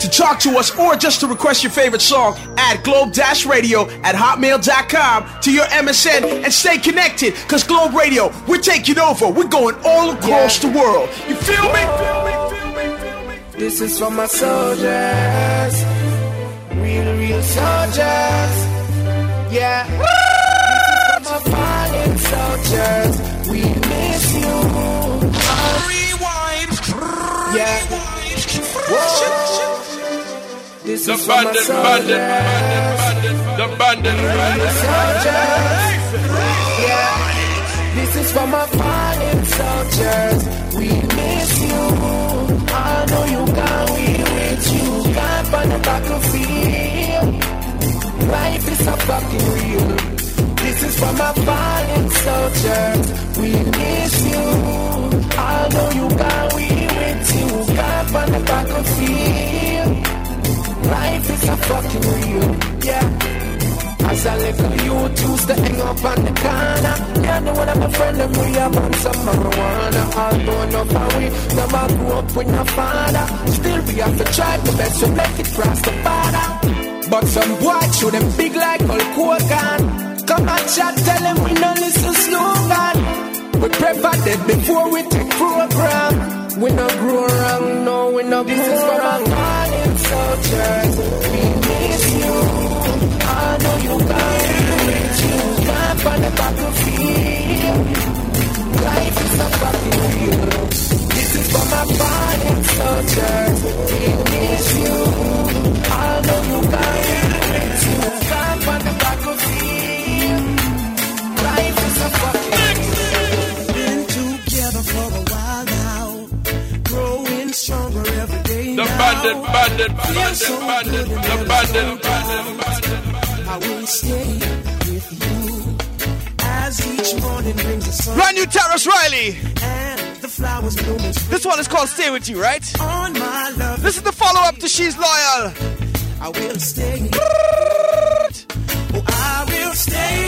To talk to us or just to request your favorite song, add globe-radio at hotmail.com to your MSN and stay connected because Globe Radio, we're taking over. We're going all across yeah. the world. You feel me? This is for my soldiers. Real, real soldiers. Yeah. This is for my fallen soldiers. We miss you. Rewind. Yeah. Whoa. This the is bandit, for my bandit, bandit, the bandit, bandit, soldiers. Yeah. This is for my fallen soldiers. We miss you. I know you can we with you. Camp on the battlefield. Life is a fucking real. This is for my fallen soldiers. We miss you. I know you can we with you. Camp on the battlefield. Life is a fucking real. Yeah. As a little youth used to hang up on the corner. Yeah, know one of my friends and we have on some marijuana. Although enough of we never grew up with no father. Still we have to try the best to make it cross the border. But some boy show them big like Hulk. Come and chat, tell them we no listen slogan. We prefer dead before we take program. We no grow wrong, no, we no grow wrong. Soldiers, we miss you. I know you got it. You got on the battlefield. Life is a real. This is for my fighting soldiers. We miss you. I know you got it. You got on day. The bandit, bandit, bandit, bandit, the bandit, bandit, bandit. I will stay with you as each morning brings the sun. Brand new Tarrus Riley. And the flowers blooming. This one is called Stay With You, right? On my love. This is the follow up to She's Loyal. I will stay. oh, I will stay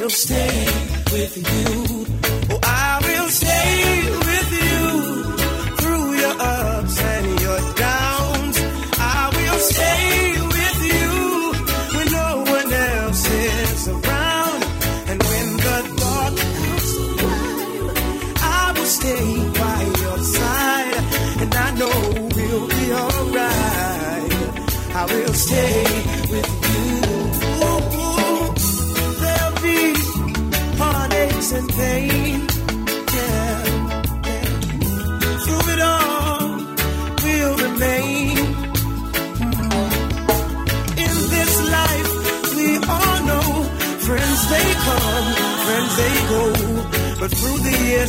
will stay with you.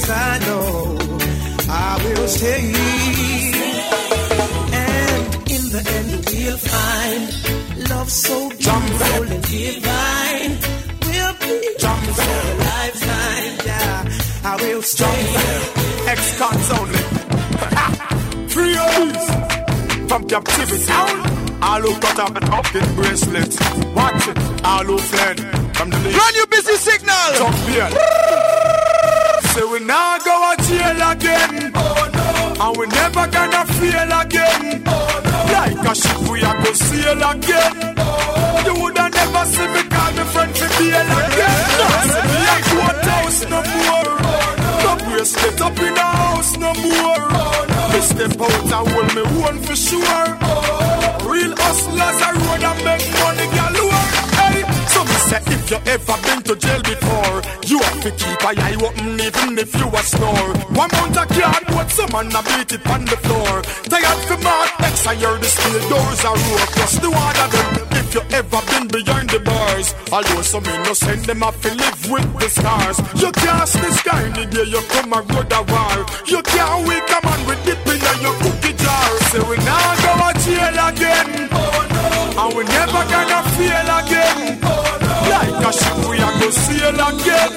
Years, I know I will stay. And in the end, we'll find love so beautiful and divine. We'll be for a lifetime, yeah. I will stay. Ex-cons only. Free us from captivity. All who cut up and up in bracelets. Watch it. All who fled from the league. Brand new busy signal. Champion. Say again. Oh no. And we never gonna feel again. Oh no. Like a ship we are go sail again. Oh. You woulda never see me call me friend to bail again. No, see me a court house no more. No bracelet up in the house no more. Me step out and hold me one for sure. Real hustlers are road and make money galore. Hey, so me say if you ever been to jail before, you have to keep a eye open even if you a snore. One mount a cardboard but some man a beat it on the floor. Tired for mark next, I hear the steel doors are roar. Plus the of them, if you ever been behind the bars. Although some innocent, them have to live with the scars. You can't this guy in the day you come and road the war. You can't wake a man with dip in your cookie jar. Say we now go to jail again. Oh no. And we never gonna feel again. We are sail again.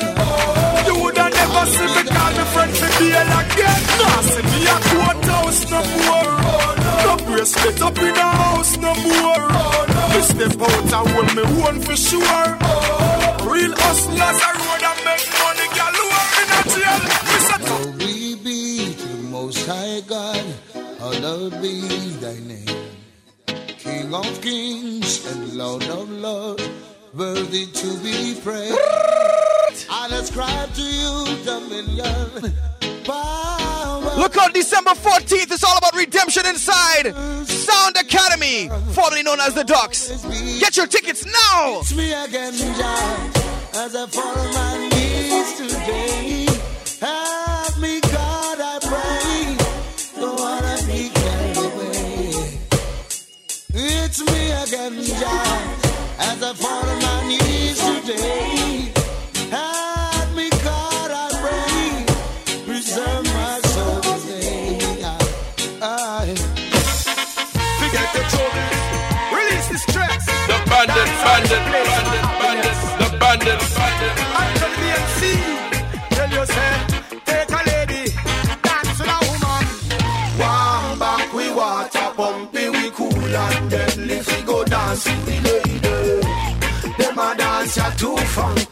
You woulda never see me call me friend to bail again. Nah, see me a courthouse no more. No. Bracelet up in the house no more. Me step out and hold me one for sure. Real hustlers are road and make money, are in a jail? Me say Glory be to the Most High God, hallowed be Thy name. King of kings and Lord of lords, worthy to be praised. I ascribe to you dominion, power. Look on December 14th. It's all about redemption inside Sound Academy, formerly known as the Docks. Get your tickets now. It's me again, Jah, as I fall on my knees today. Help me, God, I pray. Don't wanna be carried away. It's me again, Jah, as I fall on my knees today. Help me, God, I pray. Preserve my soul today. I, Forget the trouble. Release the stress. The bandit, bandit, bandit, bandit, the bandit, bandit. Until the MC. Tell you, take a lady, dance with a woman. Warm back, we water pumping, we cool and deadly. We go dance a dance ya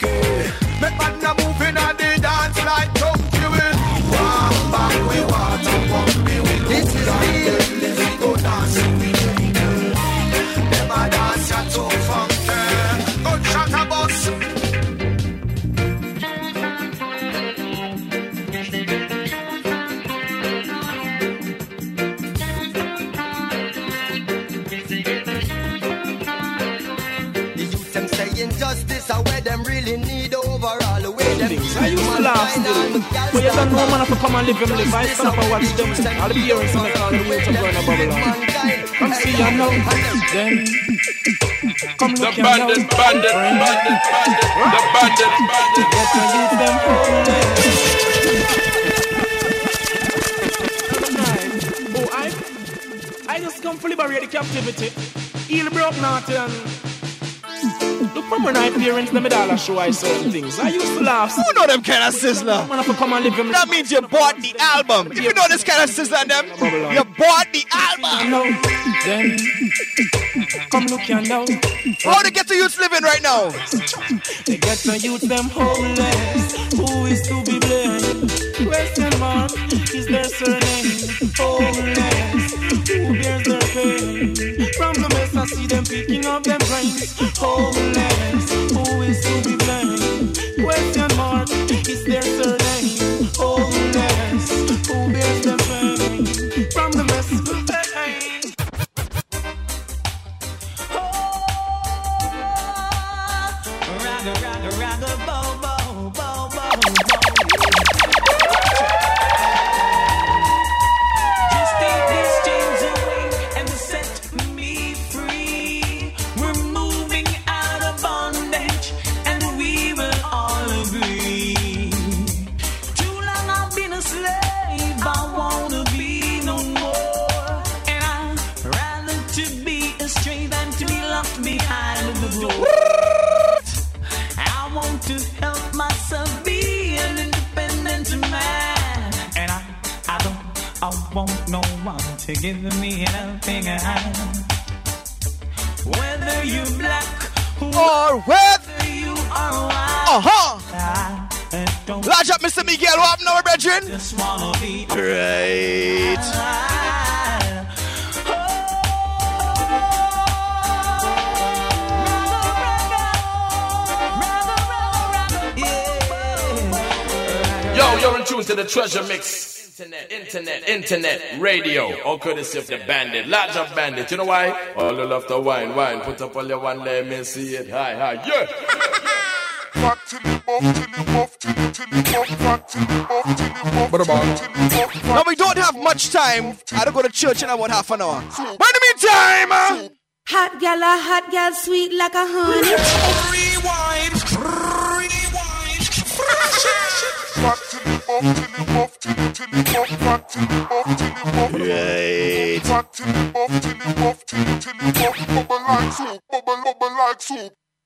still. But you don't know man have to come and live them live. I stand up and watch them. I'll be hearing some of the youth of going to Babylon. Come see you now. Then come The look now. bandit, bandit, bandit, bandit, the bandit, bandit. Get them. Oh, I, I just come to liberate the captivity. Heal broke Norton. Look from when I parents, them dollar show I certain things. I used to laugh. Who know them kind of sizzler? Man have come and live That means you bought the album. If you know this kind of sizzler them, you bought the album. Then come look you now. How to get to youth living right now? They get the youth them homeless. Who is to be blamed? Question mark is their surname. Homeless. See them picking up them brains. Homeless. To give me a helping hand. Whether you're black Or whether you are white, uh huh. I don't Lodge up, Mr. Miguel. What happened now, brethren? just wanna be Right. Yo, you're in tune to the treasure mix. Internet, internet, internet, radio. All courtesy of the bandit. Large up bandit. You know why? All the love to wine, wine. Put up all your one, let me see it. Hi, hi, yeah. buff, buff, buff, buff, buff, buff. Now we don't have much time. I don't go to church in about half an hour. But in the meantime, uh, Hot gal, a hot gal, sweet like a honey. Rewind, rewind, fat till it buff,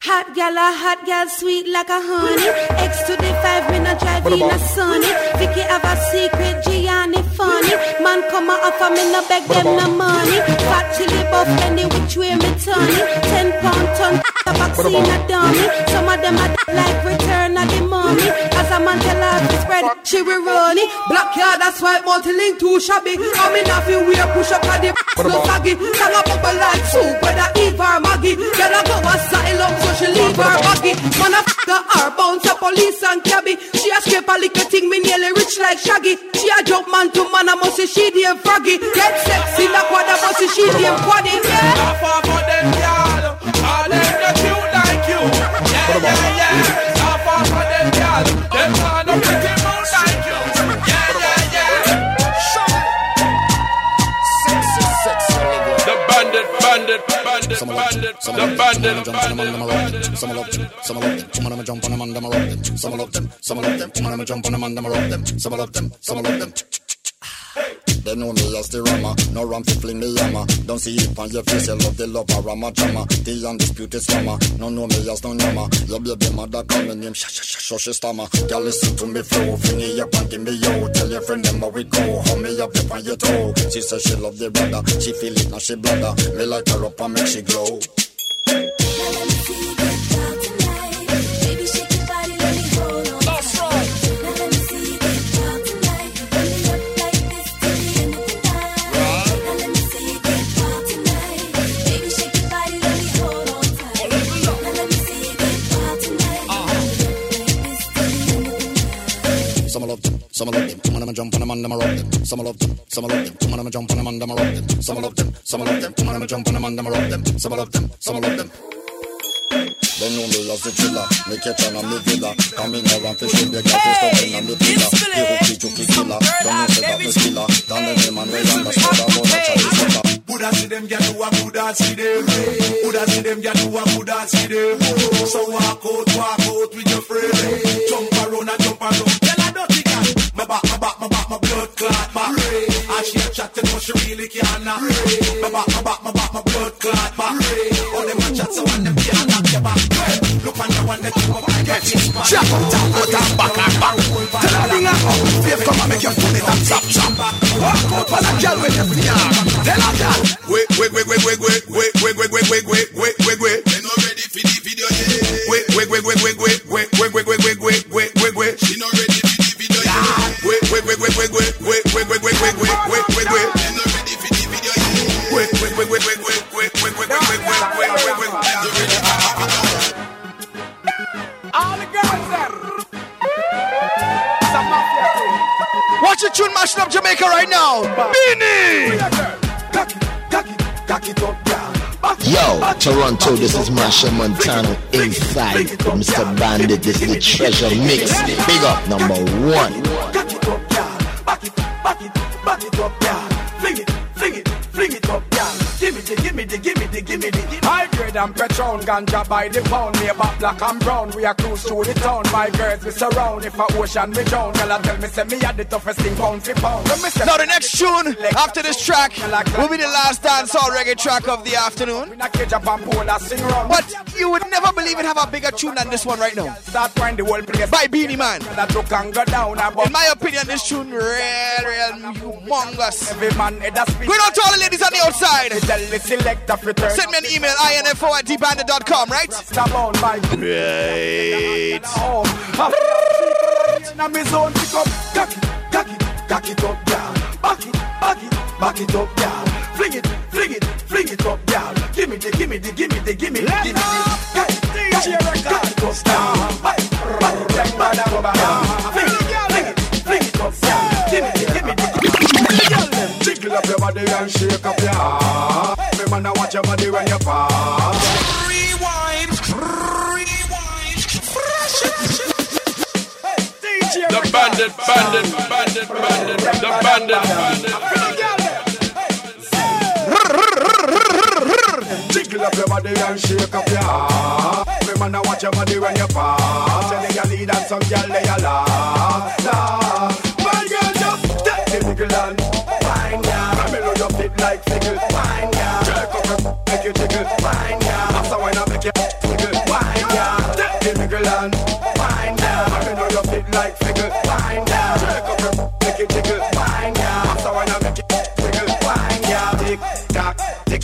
Hot gal a hot gal, sweet like a honey. X to the five, me not drive in a sunny. Vicky have a secret, Gianni funny. Man come a offer, me no beg them no money. Fat chili buff, any which way me turn. Ten pound ton, the vaccine a dummy. Some of them a like return of the money. As a man tell her to spread, she will run it. Black yard, that's why multi-link too shabby. I'm in a few wear push up at the no saggy. Tell a bubble like soup, whether Eve or Maggie. Get a go a style up so she leave her baggy. Man a f*** her bounce a police and cabby. She a scrape a little thing, me nearly rich like Shaggy. She a jump man to man, I must say she damn froggy. Get sexy, like what I must say she damn quaddy. Yeah. Half of them y'all, all them the cute like you. Yeah, yeah, yeah. Half of them y'all, them all no pretty moon like you. Yeah, yeah, yeah. The bandit, bandit, bandit, bandit, the bandit, bandit. Some of them, some of them, some of them jump on them and them rock them. Some of them, some of them, some of them jump on them and them rock them. Some of them, some of them. They know me as the rama. no ram fi fling me hammer. Don't see it on your face, you love the love of rama drama. The undisputed slammer, no know me as no yammer. Your baby mother call me name, sha sha sha sha she stammer. Girl listen to me flow, fling it up and give me yo. Tell your friend them how we go, hold me up if on your toe. She say she love the brother, she feel it now she bladder. Me like her up and make she glow. Some some of love them. Some of them jump on them and them rock them. Some of love them, some of love them. Some of them jump on them and them rock them. Some of love them, some of love them. Some of them jump on them and them rock them. Some of love them, some of love them. They know me as the killer, me catch on me villa. Coming around to shoot the cat, is stopping on me pillar. The hooky chooky killer, don't know say that me skiller. Down the name and they understand about the Chinese killer. Buddha see them get do a Buddha see them. Buddha see them get do a Buddha see them. So walk out, walk out with your friend. Jump around and jump around. My back, my back, my back, my blood clot back. And she a chat but she really can't knock. My back, my back, my back, my blood clot back. All them a chat so and them can't knock your back. Look on the one that you up and get it. Jack up, tap, out and back and back. Tell her bring her up. Faith come and make you pull it and chop chop. Walk out for that girl with every yard. Toronto, this is Marsha Montano inside Mr. Bandit. This is the treasure mix. Big up number one. And Patron, ganja by the pound. Me about black and brown. We are cruise through the town. My girls we surround. If a ocean drown, girl I tell me say me had the toughest thing pound for pound. When me say- Now the next tune after this track will be the last dancehall reggae track of the afternoon. We not cage up and pull a sing round. But you would I'll even have a bigger tune than this one right now. Start find the world place by Beenie Man. In my opinion, this tune real, real humongous. We're not all the ladies on the outside. Send me an email, info at dbandit.com, right? Right. Back it up, down. Back it, back it, back it up, down. Fling it, fling it, fling it up, girl. Give me the, give me the, give me the, give me the, give me the. Girl. Back it, back it, back it, back it, back it. Fling it, fling it, fling it up, girl. Give me the, give me the, give me the. Girl, them jiggle up your body and shake up your ass. Me man, I watch your body when you pass. Rewind, rewind, fresh The bandit, bandit, bandit, bandit, the bandit, bandit. Jiggle up your body and shake up your heart. Women, I watch your body when you pass. Ah. Tell you lead and some girl they a la la. Ah. My girl just take the wiggle and wine ya. Let me know your feet like fickle. Wine ya. Jerk up your make you jiggle. Wine ya. After when I make you wiggle. Wine ya. Take the wiggle and wine ya. Let me know your feet like fickle. Wine ya. Jerk up your make you jiggle.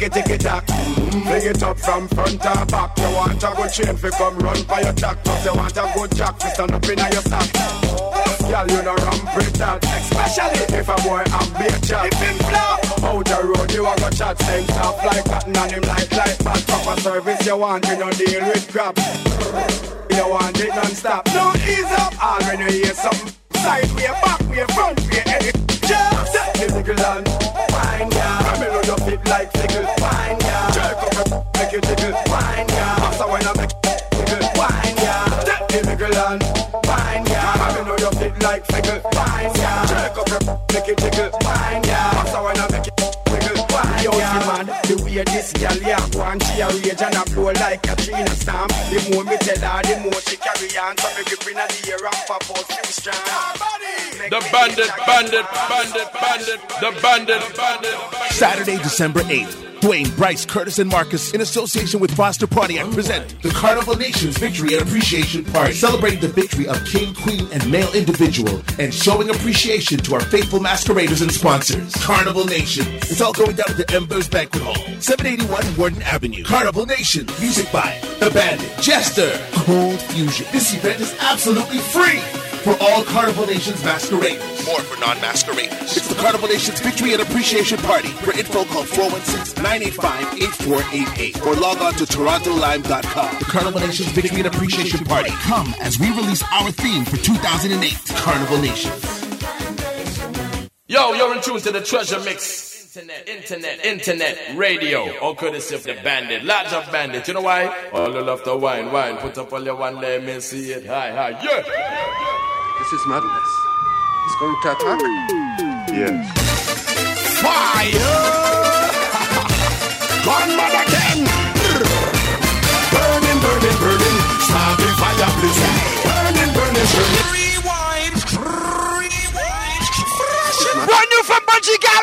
Tock, tick it, tick it up from front and back. You want a good chain fi come run for your jack. Plus you want a good jack fi stand up inna your sack. Girl, you know ramp with that. Especially if a boy have big chat If him flop Out the road, you a go chat. Same stuff like cotton and him like like bad Proper service you want, you no deal with crap. You want it non-stop. No ease up. All when you hear something Side way, back way, front way Any Just nickel and Wine, yeah. Come here, you fit like fickle Wine, yeah. Jerk up your Make you tickle Wine, yeah. After when I make you tickle Wine, yeah. Set the nickel and Wine, yeah. Come here, you fit like fickle Wine, yeah. Jerk up your Make you tickle Wine, yeah. After when I make you wiggle Yo, yeah man, the way this girl, yeah Go she a rage and a blow like a China stamp. The more me tell her, the more she carry on. So me grip inna the air and pop out few strands The bandit, bandit, bandit, bandit, the bandit, bandit. Saturday, December 8th. Dwayne, Bryce, Curtis, and Marcus, in association with Foster Pontiac, present the Carnival Nations Victory and Appreciation Party, celebrating the victory of king, queen, and male individual, and showing appreciation to our faithful masqueraders and sponsors. Carnival Nation. It's all going down at the Embers Banquet Hall, 781 Warden Avenue. Carnival Nation. Music by The Bandit, Jester, Cold Fusion. This event is absolutely free for all Carnival Nations masqueraders. More for non-masqueraders. It's the Carnival Nations Victory and Appreciation Party. For info, call 416-985-8488 or log on to torontolime.com. The Carnival Nations Victory and Appreciation Party. Come as we release our theme for 2008. Carnival Nations. Yo, you're in tune to the treasure mix. Internet, internet, internet, radio. All courtesy of the bandit. Large of bandit. You know why? All you love to wine, wine. Put up all your one, let me see it. Hi, hi, yeah. This is madness. He's going to attack? Yes. Fire! Gunman again! Burning, burning, burning. Start the fire blazing. Burning, burning, burning. Rewind. Rewind. Brand new from Bunji Garlin.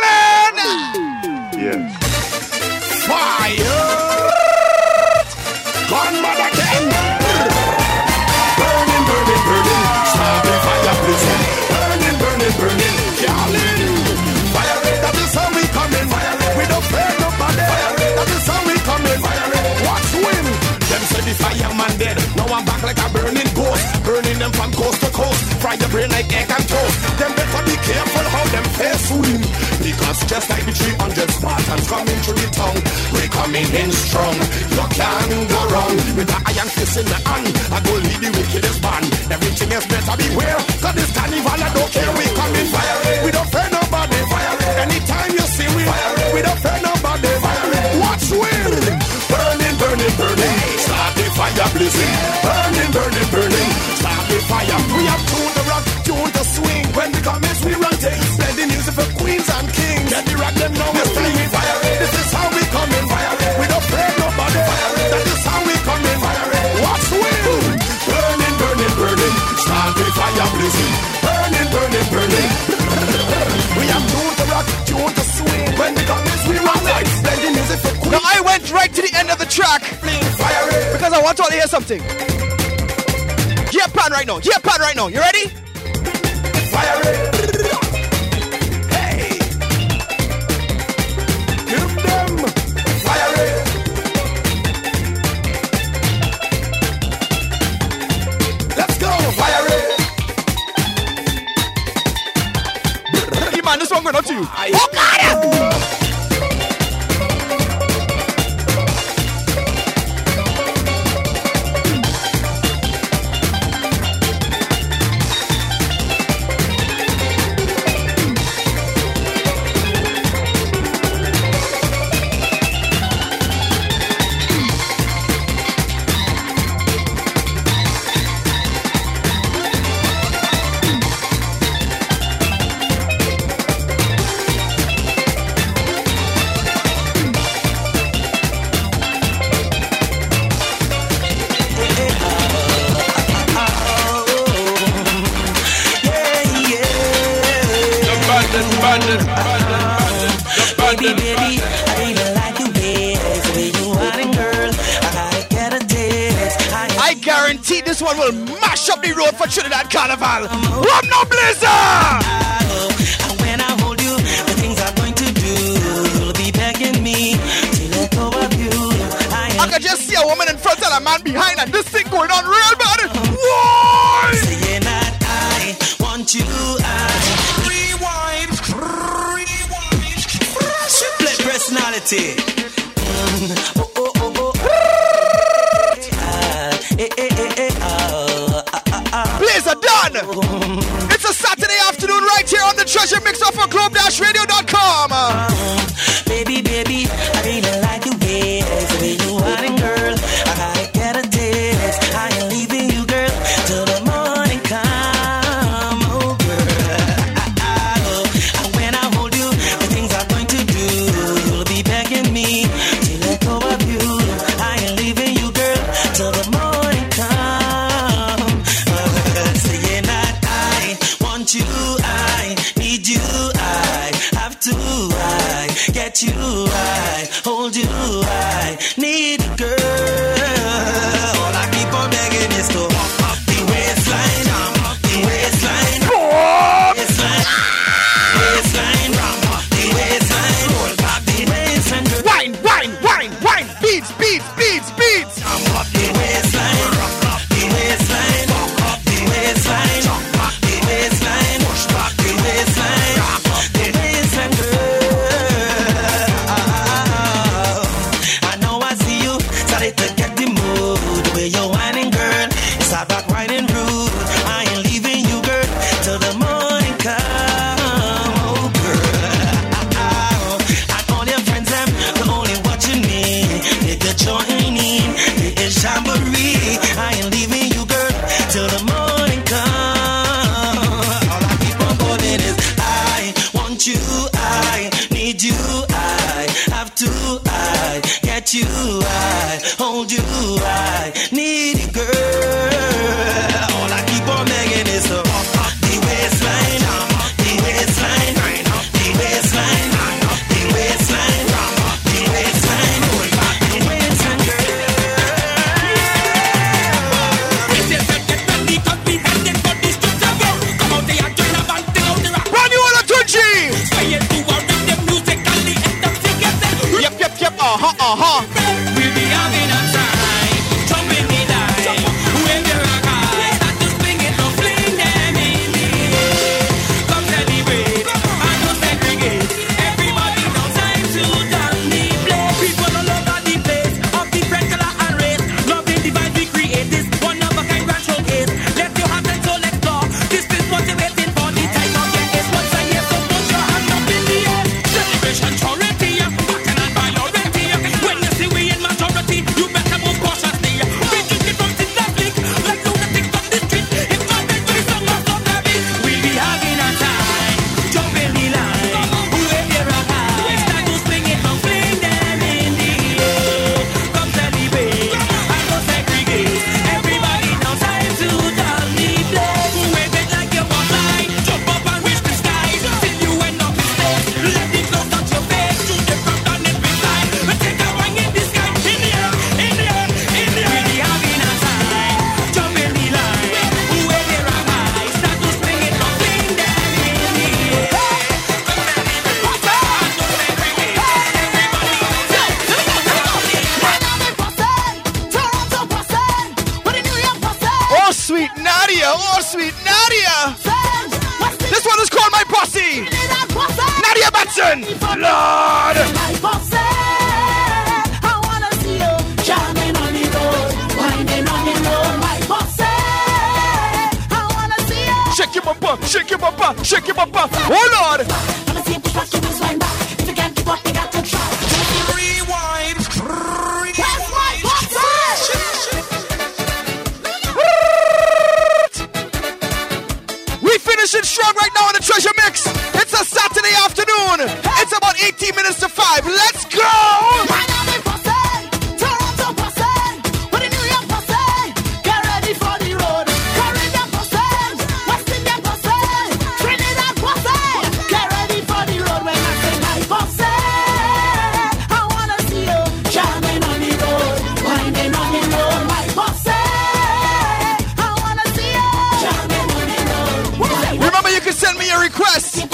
The fireman dead. Now I'm back like a burning ghost. Burning them from coast to coast. Fry your brain like egg and toast. Them better be careful how them face win. Because just like the 300 Spartans coming through the tongue, we coming in strong. You can't go wrong with the iron fist in the hand. I go lead the wickedest band. Everything else better beware. Cause this carnival I don't care. Blazing. Burning, burning, burning. Start the fire. We have tuned the rock, tuned the swing. When come in, we run things. Play the music for queens and kings. Get the rock them know we're flying fire. This is how we come in. Fire. We don't fear nobody. Fire. That is how we come in. Fire. Watch win. Burning, burning, burning. Start the fire blazing. Burning, burning, burning. we have tuned the rock, tuned the swing. When come in, we run things. Play the music for queens. Now I went right to the end of the track because I want you all to hear something. Gear plan right now. Gear plan right now. You ready? Fire Hey!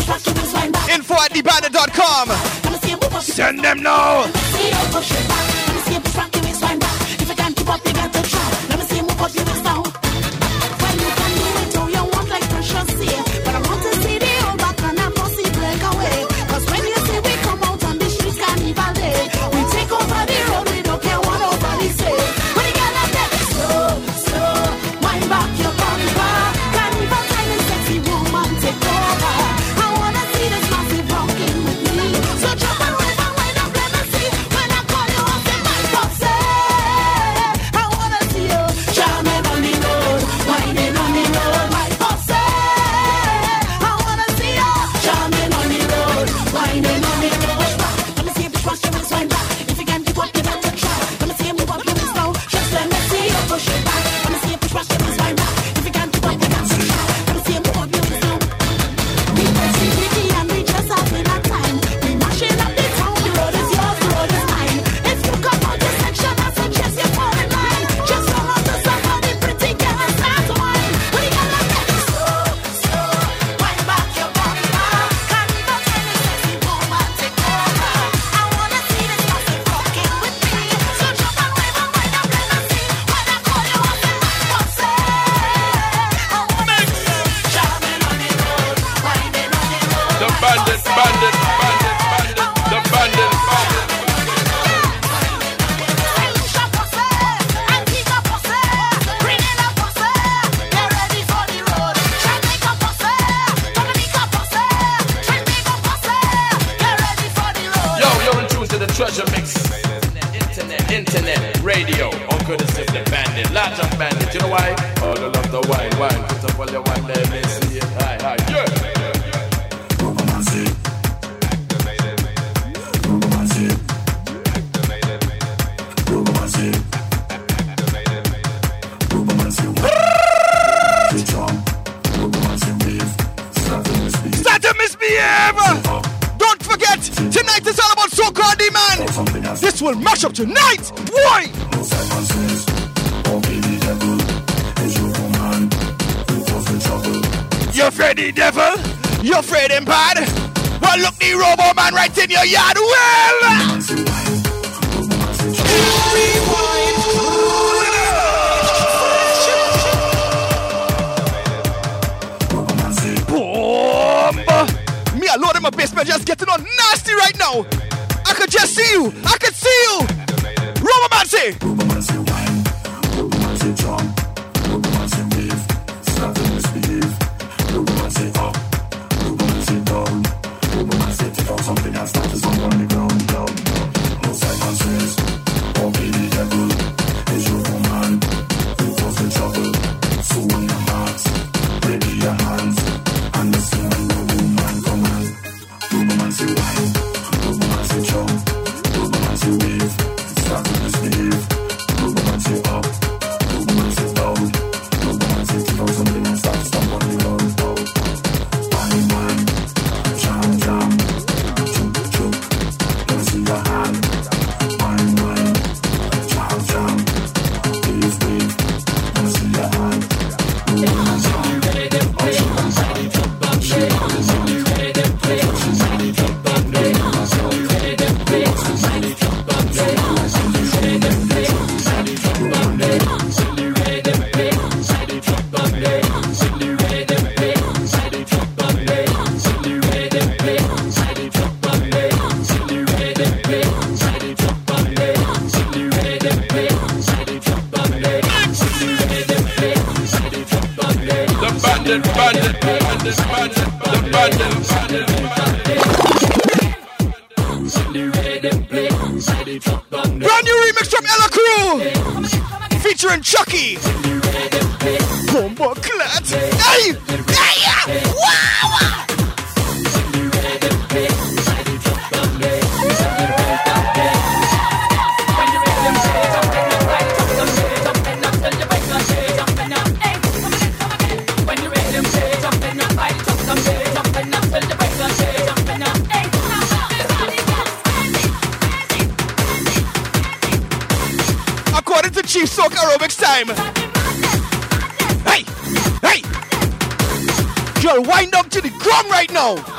Info at thebandit.com. Send them now. see you. I can see you. Romamancy. Brand new remix from Ella Crew featuring Chucky. Bomba Clat. Hey! wrong right now.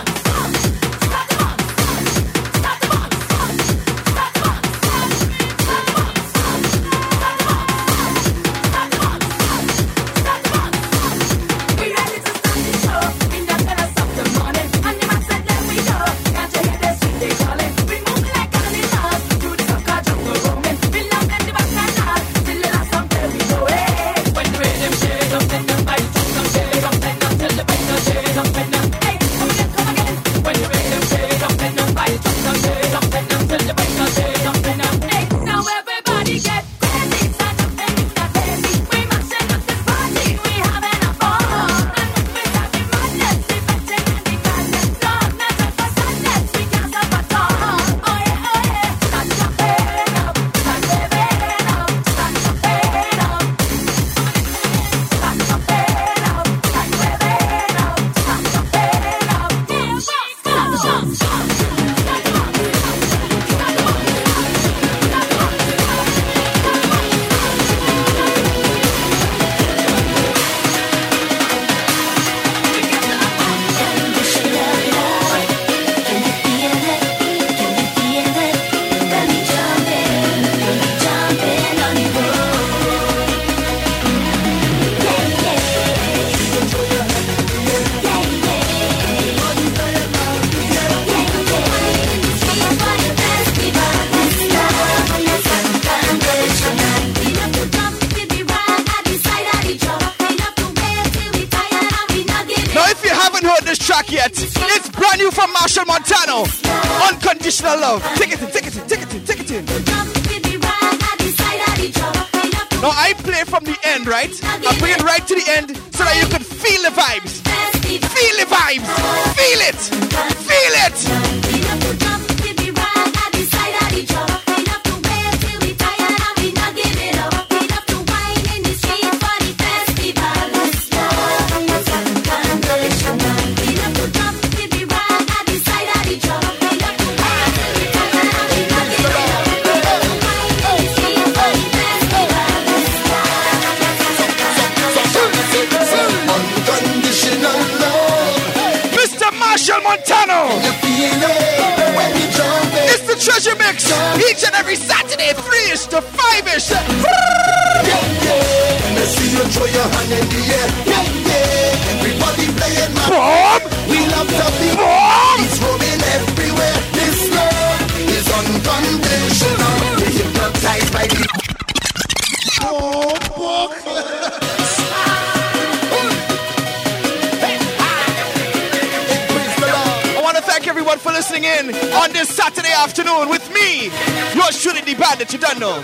man you don't know.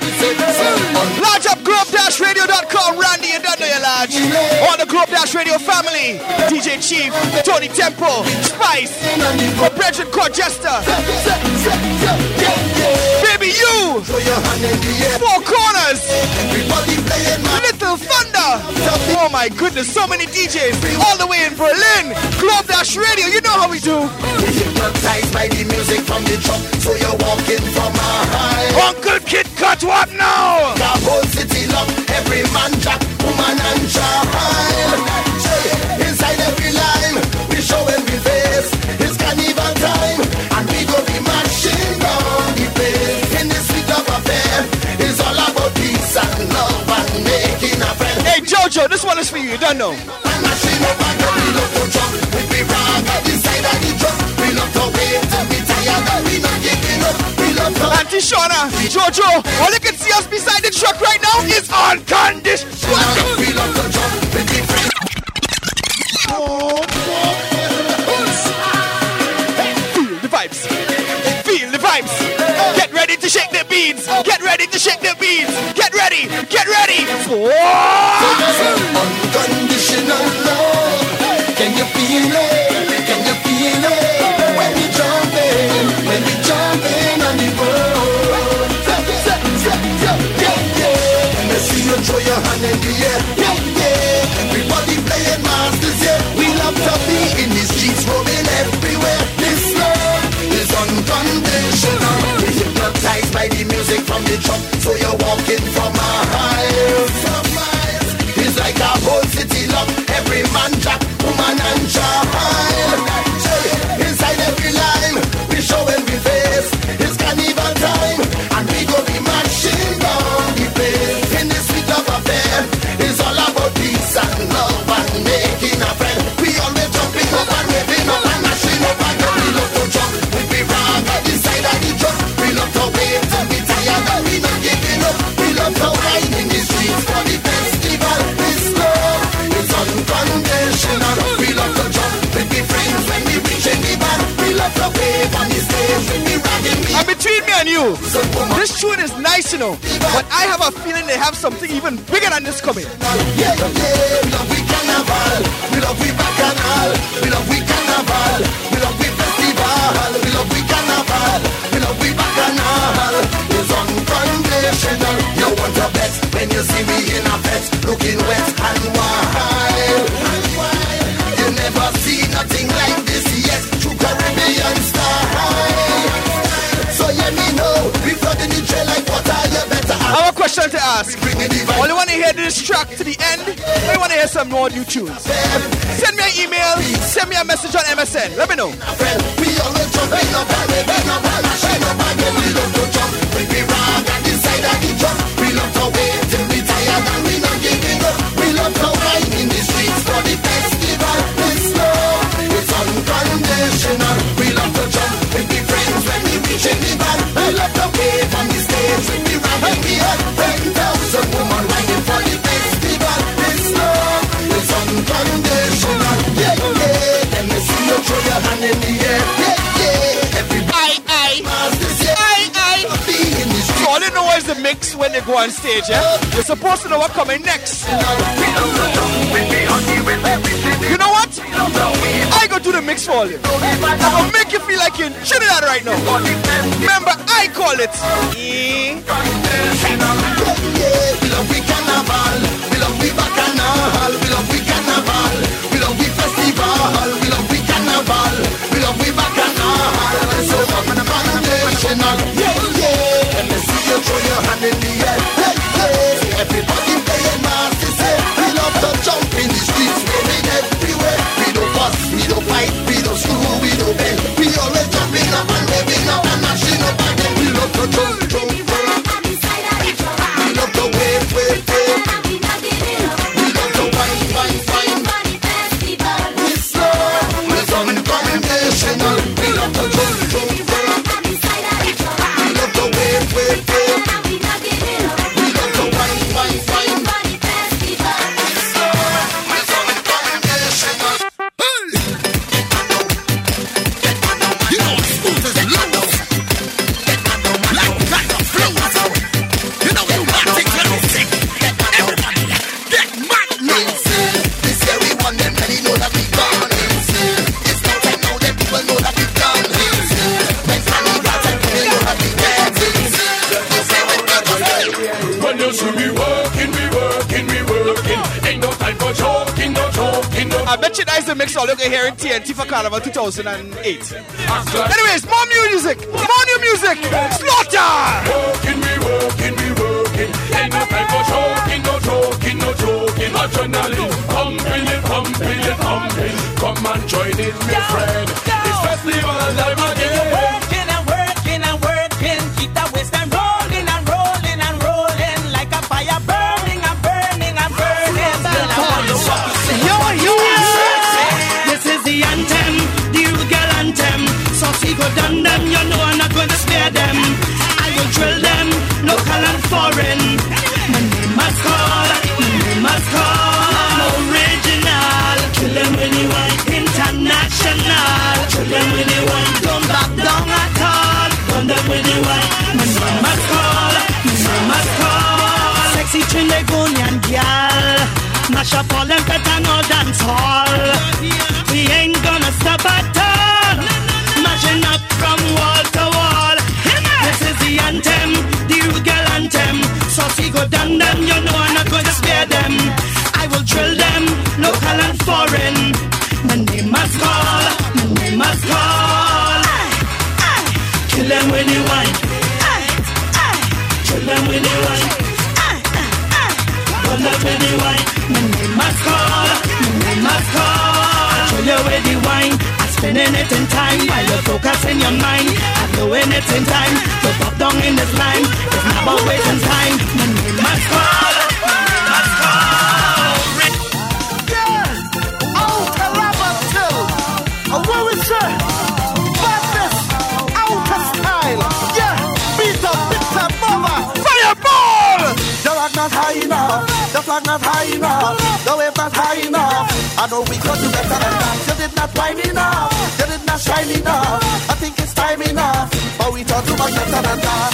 Large up globe-radio.com, Randy, you don't know your large. All the globe-radio family, DJ Chief, Tony Tempo, Spice, my brethren Corchester. Baby, you! Four corners! Everybody playing my Little Thunder. Oh my goodness, so many DJs all the way in Berlin. Club Dash Radio, you know how we do. By the music from the truck, so you're walking from a high. Uncle Kid Cut, what now? The whole city love, every man, jack, woman, and child. Jojo, this one is for you. You don't know. Auntie Shauna, Jojo, all you can see us beside the truck right now is on condition. Oh. shake their beads, Get ready to shake their beads. Get ready. Get ready. Unconditional love. Can you feel it? Can you feel it? When we when we on the. Yeah, yeah. See you throw your in the air. from the truck, so you're walking from new. This tune is nice, you know, but I have a feeling they have something even bigger than this coming. Yeah, love we carnival, we love we bacchanal, we love we carnival, we love we festival, we love we carnival. ask. All you want to hear this track to the end, or you want to hear some more new tunes? Send me an email, send me a message on MSN. Let me know. Go on stage, yeah? You're supposed to know what coming next. You know what? I go do the mix for you. Gonna make you feel like you're in Trinidad right now. Remember, I call it. We love we carnival, we love we bacchanal, we love we carnival, 2008. I will drill them, local and foreign. My name must call, my name must call. Original, kill them when you want international. Kill them when you want, don't back down at all. Run them when you want, my name must call, my name must call. Sexy Trinidadian girl. Mash up all them pet and all dance hall. We ain't gonna stop at all. Mashing up from wall to anthem, the rude girl anthem. So see go down them, you know I'm not gonna spare them. I will drill them, local and foreign. My name must call, my name must call. Kill them when you want. Kill them when you want. Run up when you want. My name must call, my name must call. Show you where the wine. In time while you focus in your mind. I'm doing it in time. So pop down in this line. It's not about wasting time. My name must call, style. Yeah, beat up. Fireball! The rock not high enough, the flag not high enough, the wave not high enough. I know we could do better than that. You did not wine enough, shine enough. I think it's time enough, but we talk too much better than that.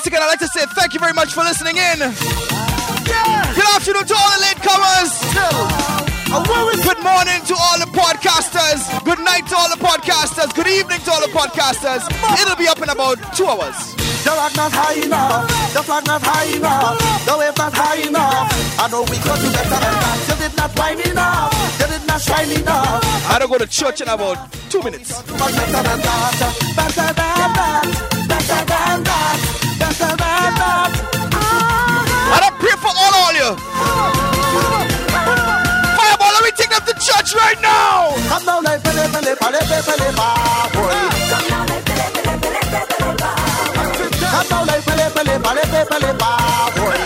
Once again, I'd like to say thank you very much for listening in. Yeah. Good afternoon to all the latecomers. Good morning to all the podcasters. Good night to all the podcasters. Good evening to all the podcasters. It'll be up in about two hours. The rock not high enough, the flag not high enough, the wave not high enough. I know we could do better than that. You did not wine enough, you did not shine enough. I don't go to church in about two minutes. Better than that, better than that, better than that, better than. I don't pray for all of you. Fireball, let me take them to church right now. Come down like pele pele pele pele pele boy. Come down like pele pele pele pele pele ba boy.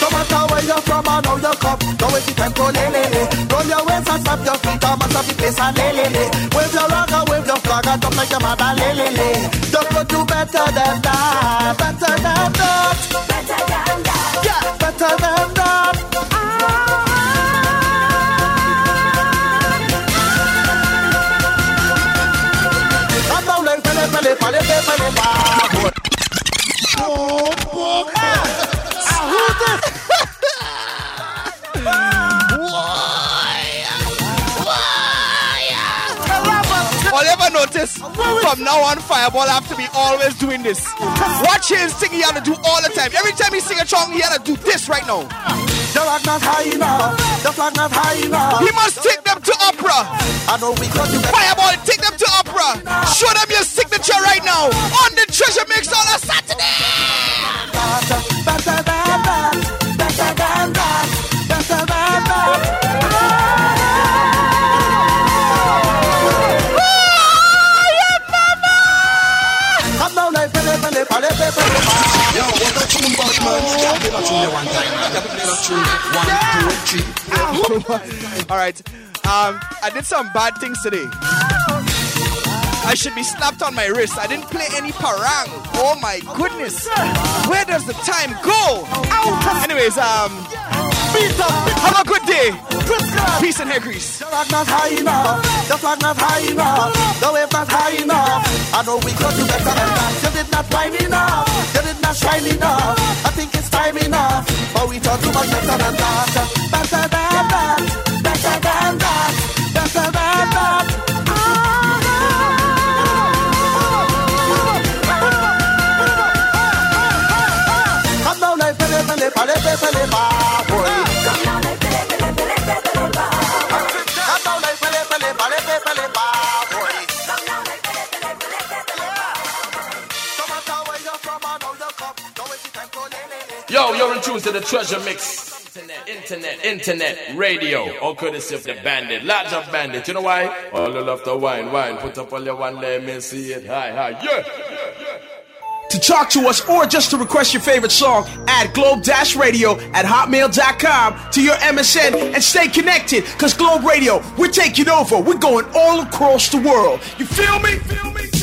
No matter where you're from, I know you come. Don't waste your time, go. Roll your waist and stop your feet, and mash up the place and le le le. Wave your rock and wave your flag and jump like your mother, le. Don't go do better than that, better than that, better than that, yeah, better than that. Ah. I'm now like pele pele pa. Oh, fuck. Ah, notice, from now on, Fireball have to be always doing this. Watch his thing he had to do all the time. Every time he sing a song, he had to do this right now. The rock not high enough. The flag not high enough. He must take them to opera. I know we got to Fireball, take them to opera. Show them your signature right now on the Treasure Mix on a Saturday. Play that tune one time. I can play that tune. One, two, three. All right. Um, I did some bad things today. I should be slapped on my wrist. I didn't play any parang. Oh my goodness. Where does the time go? Anyways, um, have a good day. Peace and hair grease. The rock not high enough. The flag not high enough. The wave not high enough. I know we got to better than that. You did not wine enough. You did not shine enough. I think it's time enough. But we thought too much better than that. Better than that. Better than that. Better than that. Come down like pele pele pele pele pele ba boy. Come Yo, you're in tune to the treasure mix. Internet, internet, internet, radio. All courtesy of the bandit. Large of bandit. You know why? All the love the wine, wine. Put up all your one, let me see it. Hi, hi, yeah. To talk to us or just to request your favorite song, add globe-radio at hotmail.com to your MSN and stay connected. Cause Globe Radio, we're taking over. We're going all across the world. You feel me? Feel me?